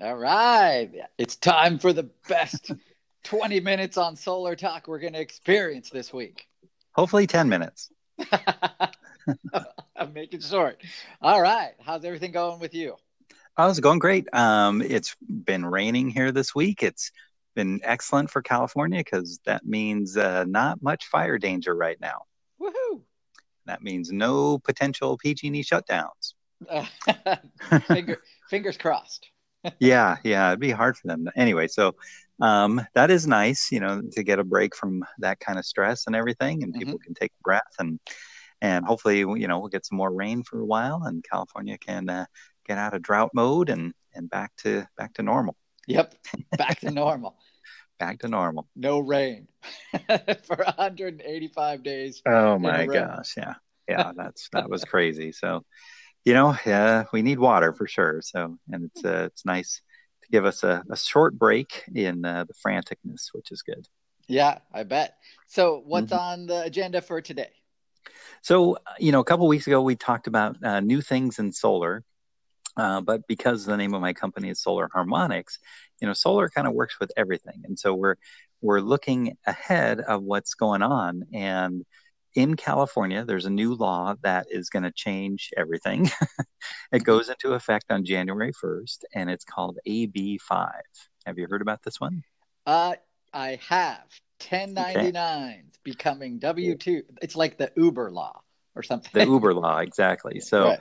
All right. It's time for the best 20 minutes on solar talk we're going to experience this week. Hopefully 10 minutes. I'm making short. All right. How's everything going with you? Oh, it's going great. Um, it's been raining here this week. It's been excellent for California because that means uh, not much fire danger right now. Woohoo! That means no potential PG&E shutdowns. Finger, fingers crossed yeah, yeah, it'd be hard for them. Anyway, so um, that is nice, you know, to get a break from that kind of stress and everything, and people mm-hmm. can take a breath and and hopefully, you know, we'll get some more rain for a while, and California can uh, get out of drought mode and and back to back to normal. Yep, back to normal. back to normal. No rain for 185 days. Oh my gosh, yeah, yeah, that's that was crazy. So you know, yeah, we need water for sure. So, and it's uh, it's nice to give us a, a short break in uh, the franticness, which is good. Yeah, I bet. So, what's mm-hmm. on the agenda for today? So, you know, a couple weeks ago we talked about uh, new things in solar, uh, but because the name of my company is Solar Harmonics, you know, solar kind of works with everything, and so we're we're looking ahead of what's going on and in California, there's a new law that is going to change everything. it goes into effect on January 1st, and it's called AB5. Have you heard about this one? Uh, I have. 1099s okay. becoming W2. It's like the Uber law or something. The Uber law, exactly. So, right,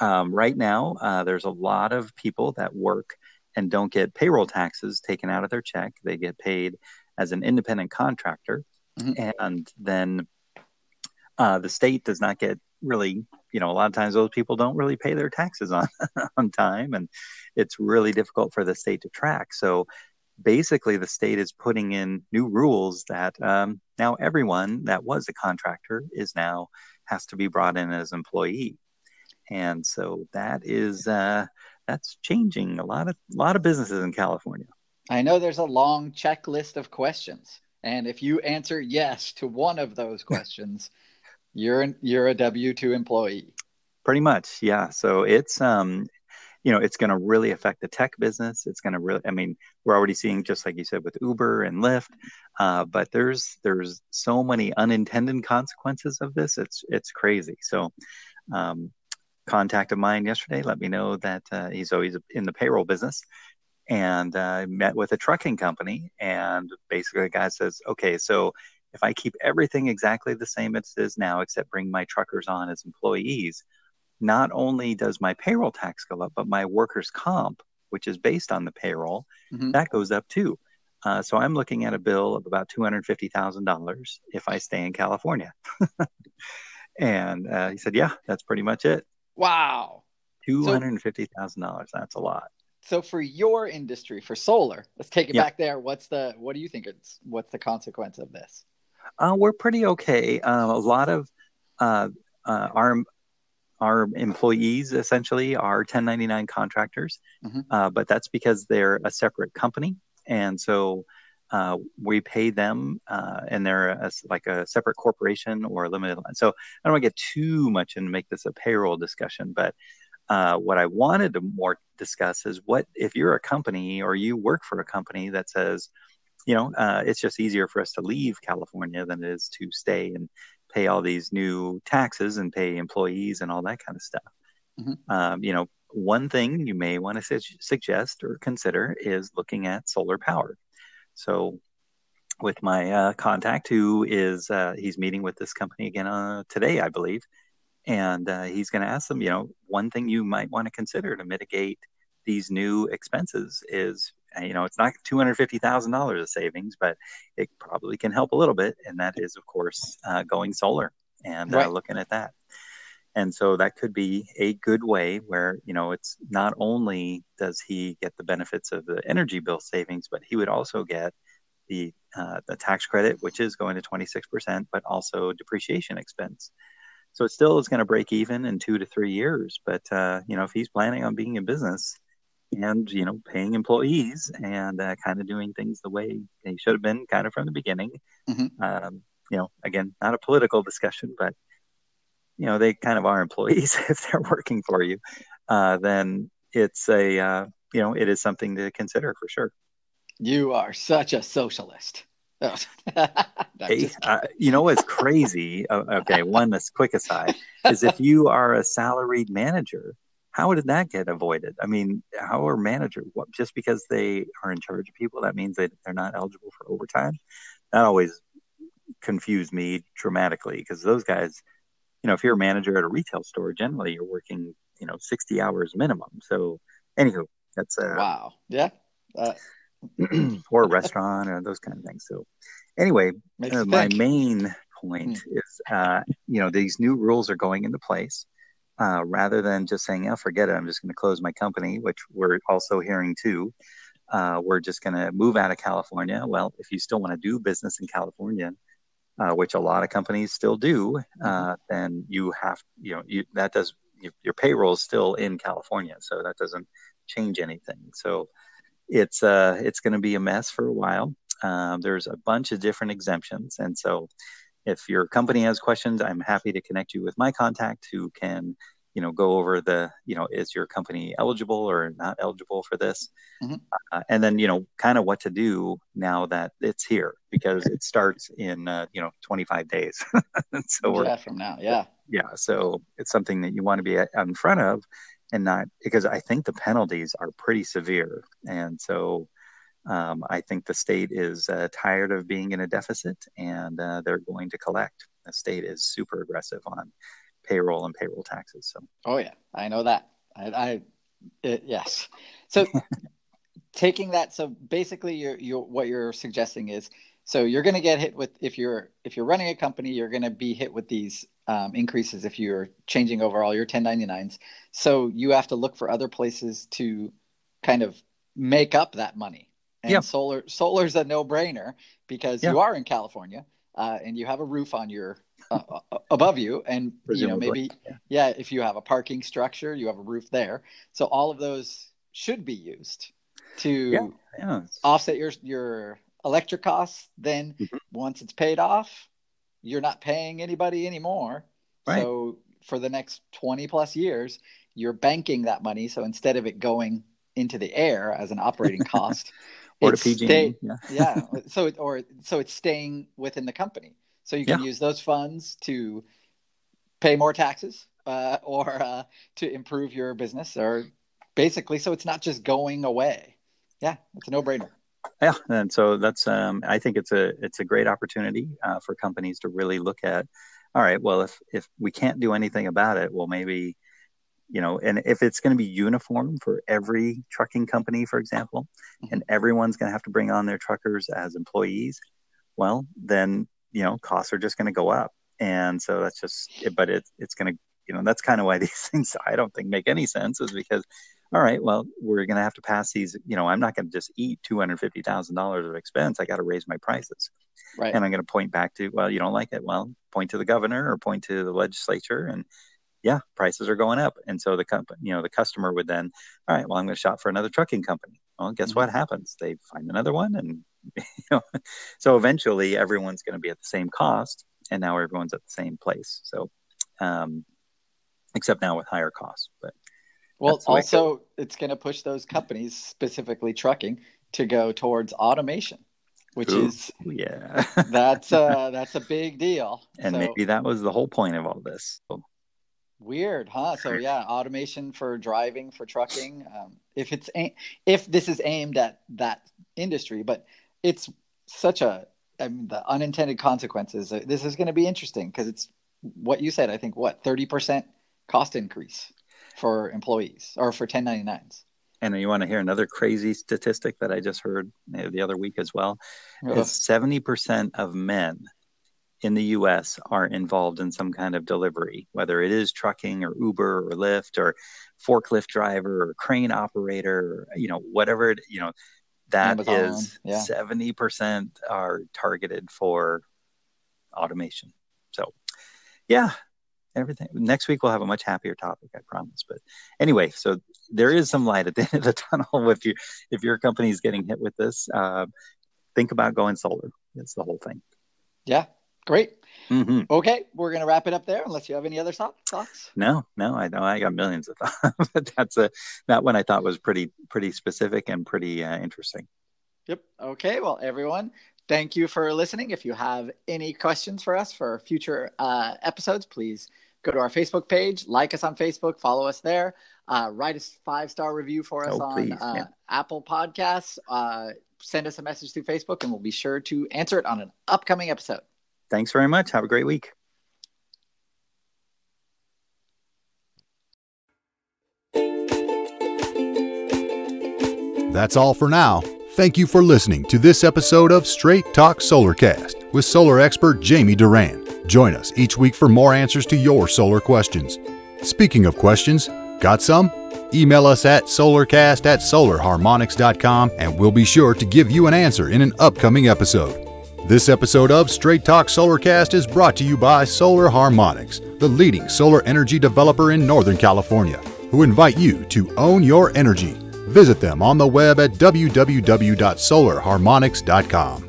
um, right now, uh, there's a lot of people that work and don't get payroll taxes taken out of their check. They get paid as an independent contractor. Mm-hmm. And then uh, the state does not get really you know a lot of times those people don't really pay their taxes on on time and it's really difficult for the state to track. So basically the state is putting in new rules that um, now everyone that was a contractor is now has to be brought in as employee. And so that is uh, that's changing a lot of a lot of businesses in california. I know there's a long checklist of questions and if you answer yes to one of those questions you're an, you're a W two employee. Pretty much, yeah. So it's um, you know, it's going to really affect the tech business. It's going to really, I mean, we're already seeing just like you said with Uber and Lyft, uh, but there's there's so many unintended consequences of this. It's it's crazy. So, um, contact of mine yesterday let me know that uh, he's always in the payroll business and uh, met with a trucking company and basically the guy says okay so if I keep everything exactly the same as it is now, except bring my truckers on as employees, not only does my payroll tax go up, but my workers' comp, which is based on the payroll, mm-hmm. that goes up too. Uh, so I'm looking at a bill of about two hundred fifty thousand dollars if I stay in California. and uh, he said, "Yeah, that's pretty much it." Wow, two hundred fifty thousand so, dollars. That's a lot. So for your industry, for solar, let's take it yep. back there. What's the what do you think? It's what's the consequence of this? Uh, we're pretty okay. Uh, a lot of uh, uh our our employees essentially are 1099 contractors, mm-hmm. Uh, but that's because they're a separate company, and so uh, we pay them, and they're a, like a separate corporation or a limited. So I don't want to get too much and make this a payroll discussion, but. what I wanted to more discuss is what if you're a company or you work for a company that says, you know, uh, it's just easier for us to leave California than it is to stay and pay all these new taxes and pay employees and all that kind of stuff. Mm-hmm. Um, you know, one thing you may want to su- suggest or consider is looking at solar power. So, with my uh, contact, who is uh, he's meeting with this company again uh, today, I believe, and uh, he's going to ask them, you know, one thing you might want to consider to mitigate these new expenses is, you know, it's not two hundred fifty thousand dollars of savings, but it probably can help a little bit, and that is, of course, uh, going solar and uh, looking at that. And so that could be a good way where, you know, it's not only does he get the benefits of the energy bill savings, but he would also get the uh, the tax credit, which is going to 26%, but also depreciation expense. So it still is going to break even in two to three years. But uh, you know, if he's planning on being in business and you know paying employees and uh, kind of doing things the way they should have been, kind of from the beginning, Mhm. um, you know, again, not a political discussion, but you know, they kind of are employees if they're working for you. Uh, then it's a uh, you know, it is something to consider for sure. You are such a socialist. Oh. Hey, uh, you know what's crazy? Uh, okay, one this quick aside is if you are a salaried manager, how did that get avoided? I mean, how are managers what, just because they are in charge of people that means that they're not eligible for overtime? That always confused me dramatically because those guys, you know, if you're a manager at a retail store, generally you're working, you know, 60 hours minimum. So, anywho, that's uh, wow. Yeah. Uh, or a restaurant or those kind of things. So, anyway, uh, my main point is, uh, you know, these new rules are going into place. Uh, rather than just saying, "Oh, forget it, I'm just going to close my company," which we're also hearing too. Uh, we're just going to move out of California. Well, if you still want to do business in California, uh, which a lot of companies still do, uh, then you have, you know, you, that does your, your payroll is still in California, so that doesn't change anything. So it's uh, it's going to be a mess for a while. Um, there's a bunch of different exemptions, and so if your company has questions, I'm happy to connect you with my contact who can, you know, go over the, you know, is your company eligible or not eligible for this, Mhm. uh, and then you know, kind of what to do now that it's here because it starts in uh, you know 25 days. so we're yeah, from now. Yeah. yeah so it's something that you want to be in front of and not because i think the penalties are pretty severe and so um, i think the state is uh, tired of being in a deficit and uh, they're going to collect the state is super aggressive on payroll and payroll taxes so Oh yeah, I know that. I, I it, yes. So taking that, so basically, you're, you're what you're suggesting is, so you're going to get hit with if you're if you're running a company, you're going to be hit with these um, increases if you're changing over all your 1099s. So you have to look for other places to kind of make up that money. And Yeah. solar solar's a no brainer because Yeah. you are in California uh, and you have a roof on your uh, uh, above you, and you know maybe yeah. yeah, if you have a parking structure, you have a roof there. So all of those should be used to Yeah. yeah offset your your electric costs. Then Mhm. once it's paid off, you're not paying anybody anymore. Right. So for the next 20 plus years, you're banking that money. So instead of it going into the air as an operating cost, or to pg stay- yeah yeah. So it, or so it's staying within the company. So you can Yeah. use those funds to pay more taxes uh, or uh, to improve your business, or basically, so it's not just going away. Yeah, it's a no-brainer. yeah and so that's um, i think it's a it's a great opportunity uh, for companies to really look at all right well if if we can't do anything about it well maybe you know and if it's going to be uniform for every trucking company for example mm-hmm. and everyone's going to have to bring on their truckers as employees well then you know costs are just going to go up. And so that's just but it, it's going to you know that's kind of why these things i don't think make any sense is because all right well we're going to have to pass these you know i'm not going to just eat $250000 of expense. I got to raise my prices. Right. and i'm going to point back to well you don't like it. Well point to the governor or point to the legislature and yeah prices are going up. And so the company you know the customer would then all right well i'm going to shop for another trucking company. Well guess Mhm. what happens? They find another one and you know so eventually everyone's going to be at the same cost and now everyone's at the same place. So um except now with higher costs but well, also, it's going to push those companies, specifically trucking, to go towards automation, which Ooh, is yeah. that's uh that's a big deal. and so, maybe that was the whole point of all this. so, Weird, huh? So yeah, automation for driving for trucking. Um, if it's a- if this is aimed at that industry, but it's such a I mean the unintended consequences. uh, This is going to be interesting because it's what you said. I think what thirty percent cost increase for employees or for 1099s. And you want to hear another crazy statistic that I just heard the other week as well? Is seventy percent of men in the US are involved in some kind of delivery, whether it is trucking or Uber or Lyft or forklift driver or crane operator, or, you know, whatever it, you know, that Amazon, is yeah. 70% are targeted for automation. So, yeah, everything. Next week we'll have a much happier topic, I promise. But anyway, so there is some light at the end of the tunnel if you if your company is getting hit with this. Uh, think about going solar. That's the whole thing. Yeah, Great. Mm-hmm. Okay, we're gonna wrap it up there. Unless you have any other thoughts. No, no, I know I got millions of thoughts, but that's a that one I thought was pretty pretty specific and pretty uh, interesting. Yep. Okay. Well, everyone, thank you for listening. If you have any questions for us for future uh, episodes, please go to our Facebook page, like us on Facebook, follow us there, uh, write a five star review for us oh, on uh, yeah. Apple Podcasts. Uh, send us a message through Facebook, and we'll be sure to answer it on an upcoming episode. Thanks very much. Have a great week. That's all for now. Thank you for listening to this episode of Straight Talk Solarcast with solar expert Jamie Duran. Join us each week for more answers to your solar questions. Speaking of questions, got some? Email us at solarcast at solarharmonics.com and we'll be sure to give you an answer in an upcoming episode. This episode of Straight Talk Solarcast is brought to you by Solar Harmonics, the leading solar energy developer in Northern California, who invite you to own your energy. Visit them on the web at www.solarharmonics.com.